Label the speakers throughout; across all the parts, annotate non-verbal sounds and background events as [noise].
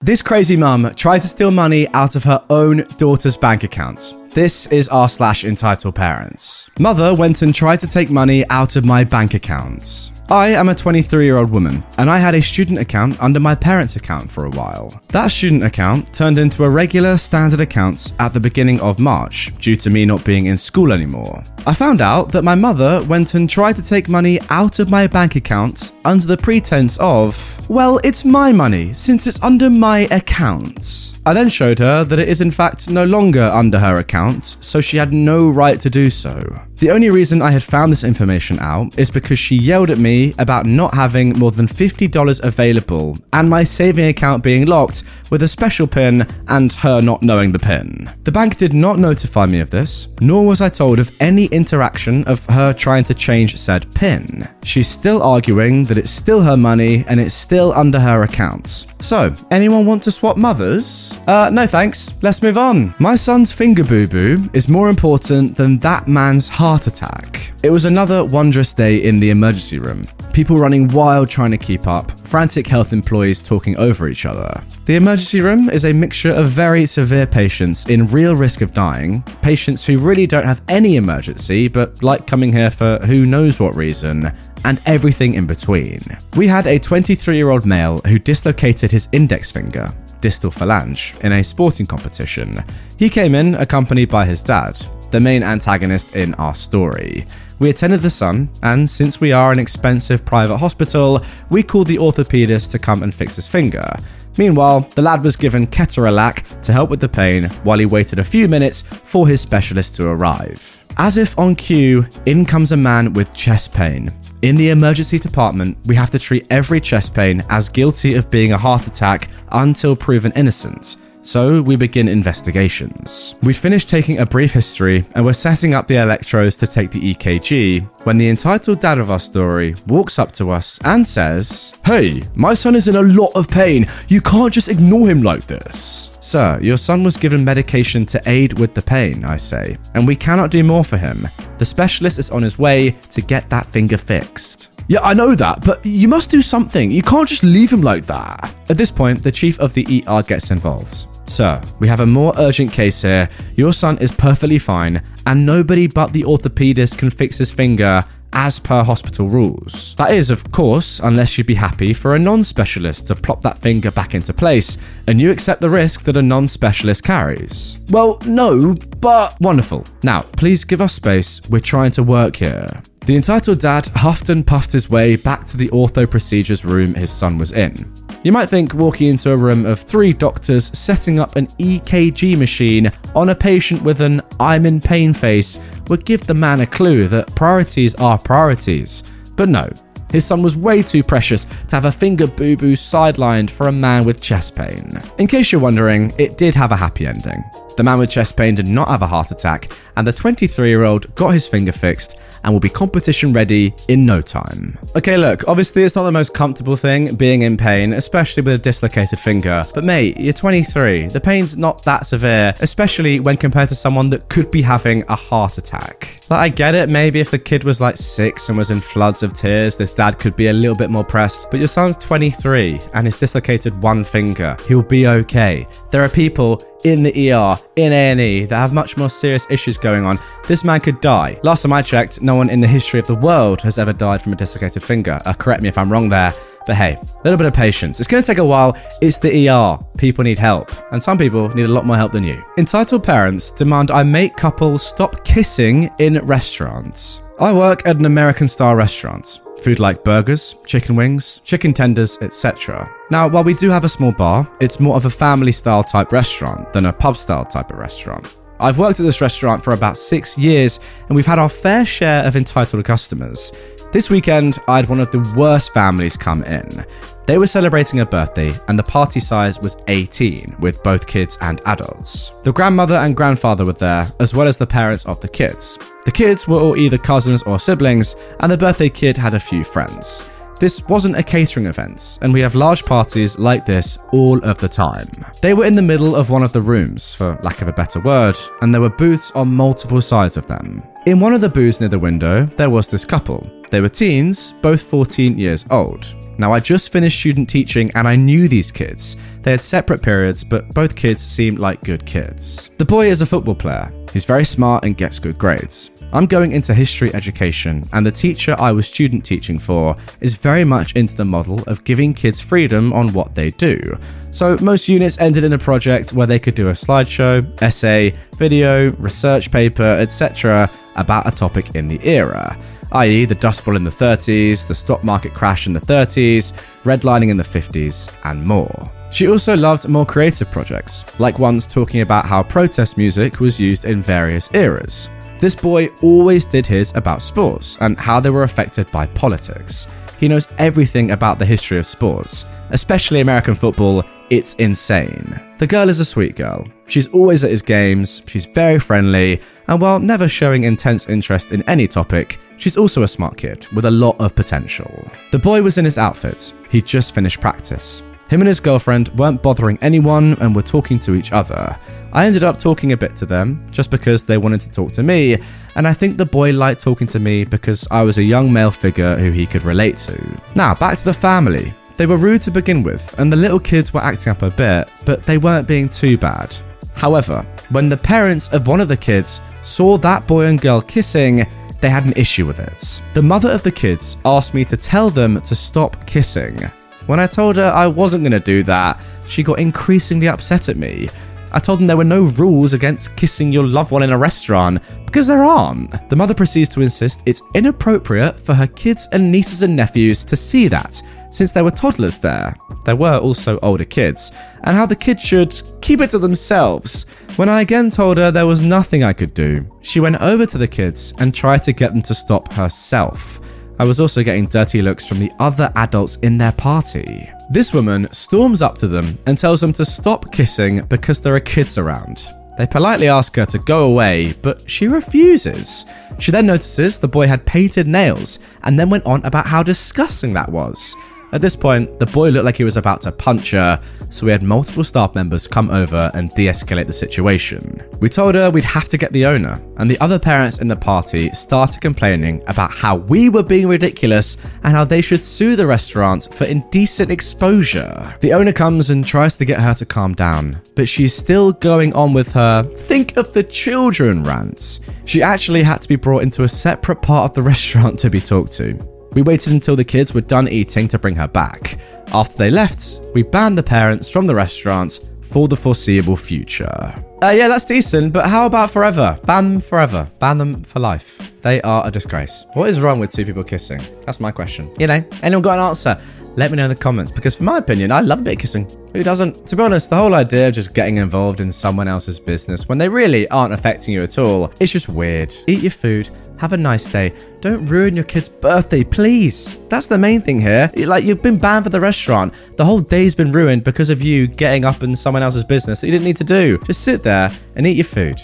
Speaker 1: This crazy mum tried to steal money out of her own daughter's bank accounts. This is r slash entitled parents. Mother went and tried to take money out of my bank accounts. I am a 23 year old woman, and I had a student account under my parents' account for a while. That student account turned into a regular standard account at the beginning of March, due to me not being in school anymore. I found out that my mother went and tried to take money out of my bank account under the pretense of, well, it's my money since it's under my account. I then showed her that it is in fact no longer under her account, so she had no right to do so. The only reason I had found this information out is because she yelled at me about not having more than $50 available and my saving account being locked with a special PIN and her not knowing the PIN. The bank did not notify me of this, nor was I told of any interaction of her trying to change said PIN. She's still arguing that it's still her money and it's still under her accounts. So, anyone want to swap mothers? Uh, no thanks. Let's move on. My son's finger boo boo is more important than that man's heart attack. It was another wondrous day in the emergency room. People running wild trying to keep up, frantic health employees talking over each other. The emergency room is a mixture of very severe patients in real risk of dying, patients who really don't have any emergency but like coming here for who knows what reason, and everything in between. We had a 23 year old male who dislocated his index finger, distal phalange, in a sporting competition. He came in accompanied by his dad, the main antagonist in our story. We attended the son, and since we are an expensive private hospital, we called the orthopedist to come and fix his finger. Meanwhile, the lad was given ketorolac to help with the pain while he waited a few minutes for his specialist to arrive. As if on cue, in comes a man with chest pain. In the emergency department, we have to treat every chest pain as guilty of being a heart attack until proven innocent. So we begin investigations. We'd finished taking a brief history and we're setting up the electrodes to take the EKG when the entitled dad of our story walks up to us and says, Hey, my son is in a lot of pain. You can't just ignore him like this. Sir, your son was given medication to aid with the pain, I say, and we cannot do more for him. The specialist is on his way to get that finger fixed. Yeah, I know that, but you must do something. You can't just leave him like that. At this point, the chief of the ER gets involved. Sir, we have a more urgent case here. Your son is perfectly fine, and nobody but the orthopedist can fix his finger as per hospital rules. That is, of course, unless you'd be happy for a non specialist to plop that finger back into place and you accept the risk that a non specialist carries. Well, no, but wonderful. Now, please give us space. We're trying to work here. The entitled dad huffed and puffed his way back to the ortho procedures room his son was in. You might think walking into a room of three doctors setting up an EKG machine on a patient with an I'm in pain face would give the man a clue that priorities are priorities. But no, his son was way too precious to have a finger boo boo sidelined for a man with chest pain. In case you're wondering, it did have a happy ending. The man with chest pain did not have a heart attack, and the 23 year old got his finger fixed and will be competition ready in no time. Okay, look, obviously it's not the most comfortable thing being in pain, especially with a dislocated finger. But mate, you're 23. The pain's not that severe, especially when compared to someone that could be having a heart attack. Like, I get it, maybe if the kid was like six and was in floods of tears, this dad could be a little bit more pressed. But your son's 23 and he's dislocated one finger. He'll be okay. There are people in the ER, in A&E, that have much more serious issues going on. This man could die. Last time I checked, no one in the history of the world has ever died from a dislocated finger. Uh, correct me if I'm wrong there. But hey, a little bit of patience. It's going to take a while. It's the ER. People need help. And some people need a lot more help than you. Entitled parents demand I make couples stop kissing in restaurants. I work at an American style restaurant. Food like burgers, chicken wings, chicken tenders, etc. Now, while we do have a small bar, it's more of a family style type restaurant than a pub style type of restaurant. I've worked at this restaurant for about six years and we've had our fair share of entitled customers. This weekend, I had one of the worst families come in. They were celebrating a birthday, and the party size was 18, with both kids and adults. The grandmother and grandfather were there, as well as the parents of the kids. The kids were all either cousins or siblings, and the birthday kid had a few friends. This wasn't a catering event, and we have large parties like this all of the time. They were in the middle of one of the rooms, for lack of a better word, and there were booths on multiple sides of them. In one of the booths near the window, there was this couple. They were teens, both 14 years old. Now, I just finished student teaching and I knew these kids. They had separate periods, but both kids seemed like good kids. The boy is a football player. He's very smart and gets good grades. I'm going into history education, and the teacher I was student teaching for is very much into the model of giving kids freedom on what they do. So, most units ended in a project where they could do a slideshow, essay, video, research paper, etc., about a topic in the era, i.e., the Dust Bowl in the 30s, the stock market crash in the 30s, redlining in the 50s, and more. She also loved more creative projects, like ones talking about how protest music was used in various eras. This boy always did his about sports and how they were affected by politics. He knows everything about the history of sports, especially American football. It's insane. The girl is a sweet girl. She's always at his games, she's very friendly, and while never showing intense interest in any topic, she's also a smart kid with a lot of potential. The boy was in his outfit, he'd just finished practice. Him and his girlfriend weren't bothering anyone and were talking to each other. I ended up talking a bit to them just because they wanted to talk to me, and I think the boy liked talking to me because I was a young male figure who he could relate to. Now, back to the family. They were rude to begin with, and the little kids were acting up a bit, but they weren't being too bad. However, when the parents of one of the kids saw that boy and girl kissing, they had an issue with it. The mother of the kids asked me to tell them to stop kissing. When I told her I wasn't going to do that, she got increasingly upset at me. I told them there were no rules against kissing your loved one in a restaurant, because there aren't. The mother proceeds to insist it's inappropriate for her kids and nieces and nephews to see that, since there were toddlers there. There were also older kids, and how the kids should keep it to themselves. When I again told her there was nothing I could do, she went over to the kids and tried to get them to stop herself. I was also getting dirty looks from the other adults in their party. This woman storms up to them and tells them to stop kissing because there are kids around. They politely ask her to go away, but she refuses. She then notices the boy had painted nails and then went on about how disgusting that was. At this point, the boy looked like he was about to punch her, so we had multiple staff members come over and de escalate the situation. We told her we'd have to get the owner, and the other parents in the party started complaining about how we were being ridiculous and how they should sue the restaurant for indecent exposure. The owner comes and tries to get her to calm down, but she's still going on with her think of the children rants. She actually had to be brought into a separate part of the [laughs] restaurant to be talked to. We waited until the kids were done eating to bring her back. After they left, we banned the parents from the restaurant for the foreseeable future. Uh, yeah, that's decent, but how about forever? Ban them forever. Ban them for life. They are a disgrace. What is wrong with two people kissing? That's my question. You know, anyone got an answer? Let me know in the comments because, for my opinion, I love a bit of kissing. Who doesn't? To be honest, the whole idea of just getting involved in someone else's business when they really aren't affecting you at all is just weird. Eat your food, have a nice day. Don't ruin your kid's birthday, please. That's the main thing here. Like, you've been banned for the restaurant. The whole day's been ruined because of you getting up in someone else's business that you didn't need to do. Just sit there and eat your food.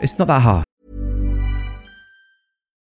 Speaker 1: It's not that hard.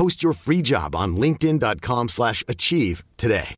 Speaker 2: Post your free job on linkedin.com slash achieve today.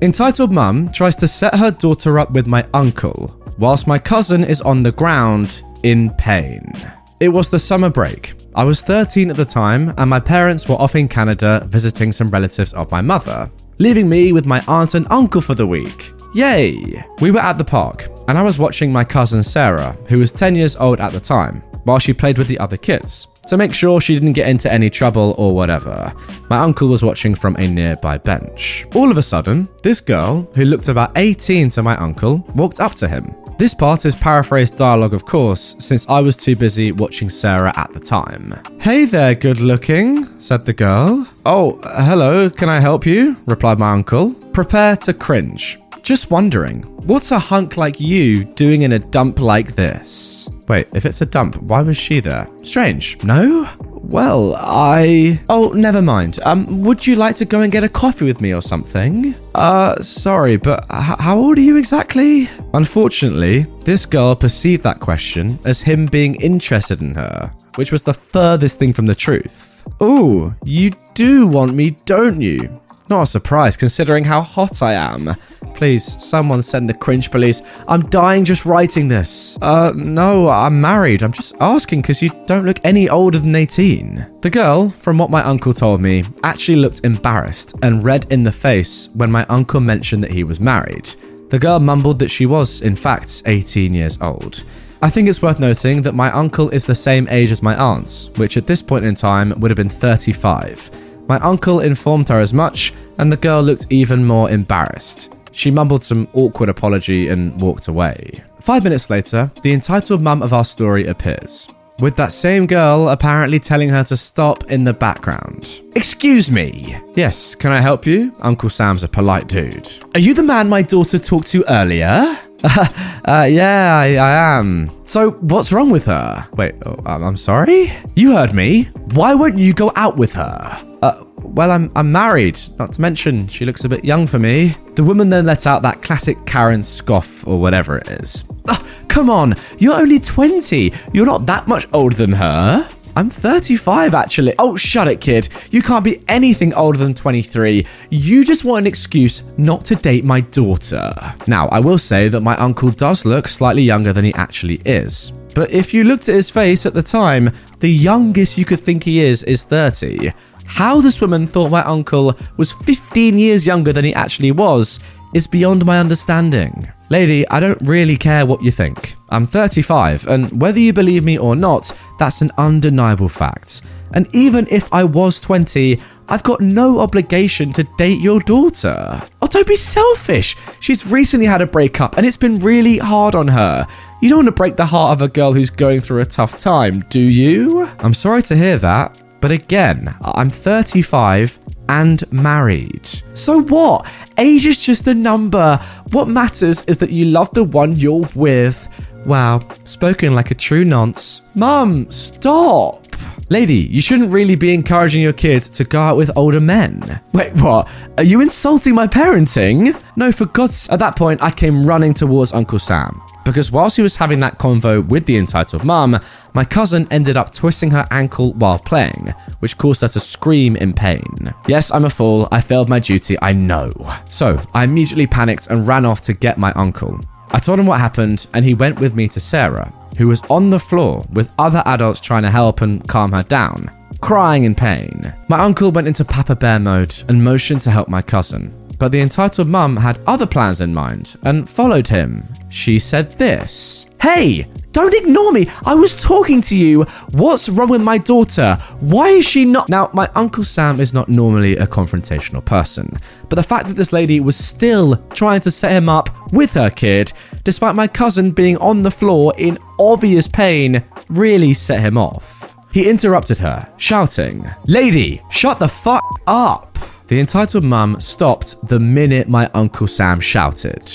Speaker 1: Entitled Mum tries to set her daughter up with my uncle, whilst my cousin is on the ground in pain. It was the summer break. I was 13 at the time, and my parents were off in Canada visiting some relatives of my mother, leaving me with my aunt and uncle for the week. Yay! We were at the park, and I was watching my cousin Sarah, who was 10 years old at the time, while she played with the other kids. To make sure she didn't get into any trouble or whatever. My uncle was watching from a nearby bench. All of a sudden, this girl, who looked about 18 to my uncle, walked up to him. This part is paraphrased dialogue, of course, since I was too busy watching Sarah at the time. Hey there, good looking, said the girl. Oh, hello, can I help you? replied my uncle. Prepare to cringe. Just wondering, what's a hunk like you doing in a dump like this? Wait, if it's a dump, why was she there? Strange, no? Well, I. Oh, never mind. Um, would you like to go and get a coffee with me or something? Uh, sorry, but h- how old are you exactly? Unfortunately, this girl perceived that question as him being interested in her, which was the furthest thing from the truth. Oh, you do want me, don't you? Not a surprise considering how hot I am. Please, someone send the cringe police. I'm dying just writing this. Uh, no, I'm married. I'm just asking because you don't look any older than 18. The girl, from what my uncle told me, actually looked embarrassed and red in the face when my uncle mentioned that he was married. The girl mumbled that she was, in fact, 18 years old. I think it's worth noting that my uncle is the same age as my aunt, which at this point in time would have been 35. My uncle informed her as much, and the girl looked even more embarrassed. She mumbled some awkward apology and walked away. Five minutes later, the entitled mum of our story appears, with that same girl apparently telling her to stop in the background. Excuse me. Yes, can I help you? Uncle Sam's a polite dude. Are you the man my daughter talked to earlier? [laughs] uh, yeah, I, I, am. So, what's wrong with her? Wait, oh, I'm sorry? You heard me. Why won't you go out with her? Uh, well, I'm, I'm married, not to mention she looks a bit young for me. The woman then let out that classic Karen scoff or whatever it is. Oh, come on, you're only 20. You're not that much older than her. I'm 35 actually. Oh, shut it, kid. You can't be anything older than 23. You just want an excuse not to date my daughter. Now, I will say that my uncle does look slightly younger than he actually is. But if you looked at his face at the time, the youngest you could think he is is 30. How this woman thought my uncle was 15 years younger than he actually was is beyond my understanding. Lady, I don't really care what you think. I'm 35, and whether you believe me or not, that's an undeniable fact. And even if I was 20, I've got no obligation to date your daughter. Oh, don't be selfish. She's recently had a breakup and it's been really hard on her. You don't want to break the heart of a girl who's going through a tough time, do you? I'm sorry to hear that. But again, I'm 35 and married. So what? Age is just a number. What matters is that you love the one you're with. Wow, spoken like a true nonce. Mum, stop! Lady, you shouldn't really be encouraging your kid to go out with older men. Wait, what? Are you insulting my parenting? No, for God's At that point, I came running towards Uncle Sam because whilst he was having that convo with the entitled mum, my cousin ended up twisting her ankle while playing, which caused her to scream in pain. Yes, I'm a fool, I failed my duty, I know. So, I immediately panicked and ran off to get my uncle. I told him what happened, and he went with me to Sarah, who was on the floor with other adults trying to help and calm her down, crying in pain. My uncle went into Papa Bear mode and motioned to help my cousin. But the entitled mum had other plans in mind and followed him. She said this Hey, don't ignore me. I was talking to you. What's wrong with my daughter? Why is she not. Now, my Uncle Sam is not normally a confrontational person, but the fact that this lady was still trying to set him up with her kid, despite my cousin being on the floor in obvious pain, really set him off. He interrupted her, shouting, Lady, shut the fuck up. The entitled mum stopped the minute my Uncle Sam shouted.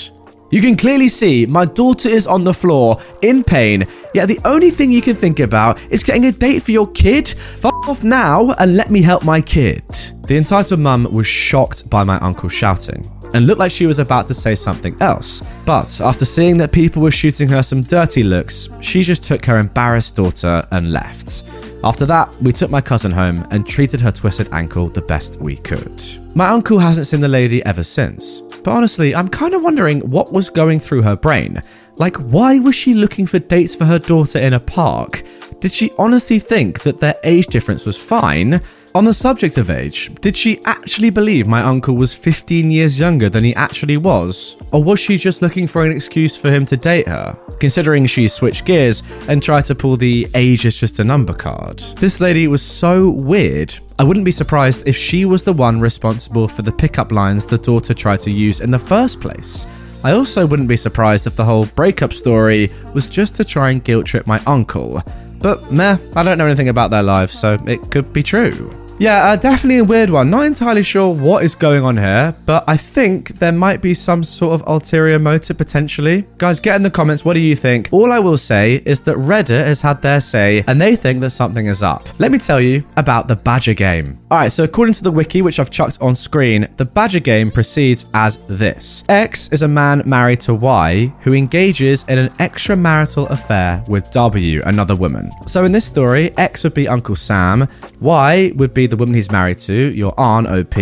Speaker 1: You can clearly see my daughter is on the floor in pain, yet the only thing you can think about is getting a date for your kid. Fuck off now and let me help my kid. The entitled mum was shocked by my uncle shouting and looked like she was about to say something else. But after seeing that people were shooting her some dirty looks, she just took her embarrassed daughter and left. After that, we took my cousin home and treated her twisted ankle the best we could. My uncle hasn't seen the lady ever since, but honestly, I'm kind of wondering what was going through her brain. Like, why was she looking for dates for her daughter in a park? Did she honestly think that their age difference was fine? On the subject of age, did she actually believe my uncle was 15 years younger than he actually was? Or was she just looking for an excuse for him to date her? Considering she switched gears and tried to pull the age is just a number card. This lady was so weird. I wouldn't be surprised if she was the one responsible for the pickup lines the daughter tried to use in the first place. I also wouldn't be surprised if the whole breakup story was just to try and guilt trip my uncle. But meh, I don't know anything about their lives, so it could be true. Yeah, uh, definitely a weird one. Not entirely sure what is going on here, but I think there might be some sort of ulterior motive potentially. Guys, get in the comments. What do you think? All I will say is that Reddit has had their say and they think that something is up. Let me tell you about the Badger game. All right, so according to the wiki, which I've chucked on screen, the Badger game proceeds as this X is a man married to Y who engages in an extramarital affair with W, another woman. So in this story, X would be Uncle Sam, Y would be the woman he's married to, your aunt OP,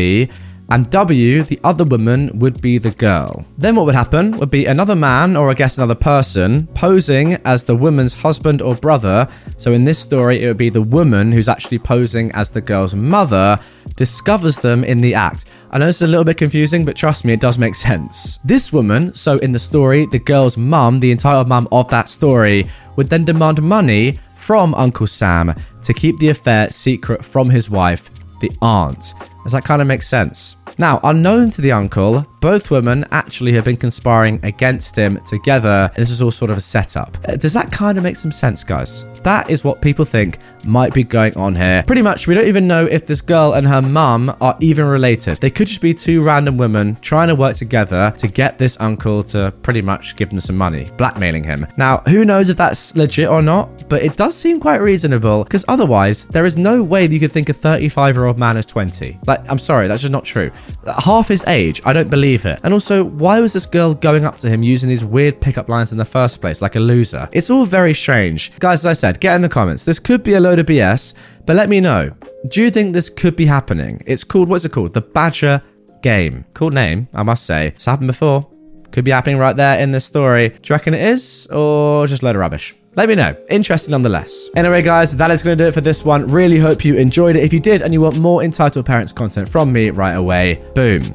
Speaker 1: and W, the other woman, would be the girl. Then what would happen would be another man, or I guess another person, posing as the woman's husband or brother. So in this story, it would be the woman who's actually posing as the girl's mother, discovers them in the act. I know this is a little bit confusing, but trust me, it does make sense. This woman, so in the story, the girl's mum, the entitled mum of that story, would then demand money from Uncle Sam to keep the affair secret from his wife, the aunt. Does that kind of make sense? Now, unknown to the uncle, both women actually have been conspiring against him together. This is all sort of a setup. Uh, Does that kind of make some sense, guys? That is what people think might be going on here. Pretty much, we don't even know if this girl and her mum are even related. They could just be two random women trying to work together to get this uncle to pretty much give them some money, blackmailing him. Now, who knows if that's legit or not, but it does seem quite reasonable because otherwise, there is no way that you could think a 35 year old man is 20. Like, I'm sorry, that's just not true. Half his age, I don't believe it. And also, why was this girl going up to him using these weird pickup lines in the first place, like a loser? It's all very strange. Guys, as I said, get in the comments. This could be a load of BS, but let me know. Do you think this could be happening? It's called, what's it called? The Badger Game. Cool name, I must say. It's happened before. Could be happening right there in this story. Do you reckon it is, or just a load of rubbish? Let me know. Interesting nonetheless. Anyway, guys, that is going to do it for this one. Really hope you enjoyed it. If you did and you want more Entitled Parents content from me right away, boom.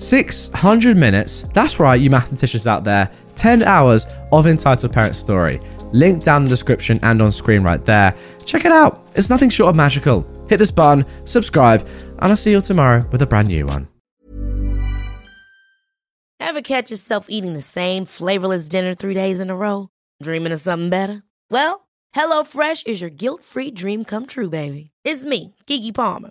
Speaker 1: 600 minutes. That's right, you mathematicians out there. 10 hours of Entitled Parent story. Link down in the description and on screen right there. Check it out. It's nothing short of magical. Hit this button, subscribe, and I'll see you tomorrow with a brand new one.
Speaker 3: Ever catch yourself eating the same flavorless dinner three days in a row? Dreaming of something better? Well, HelloFresh is your guilt free dream come true, baby. It's me, Keke Palmer.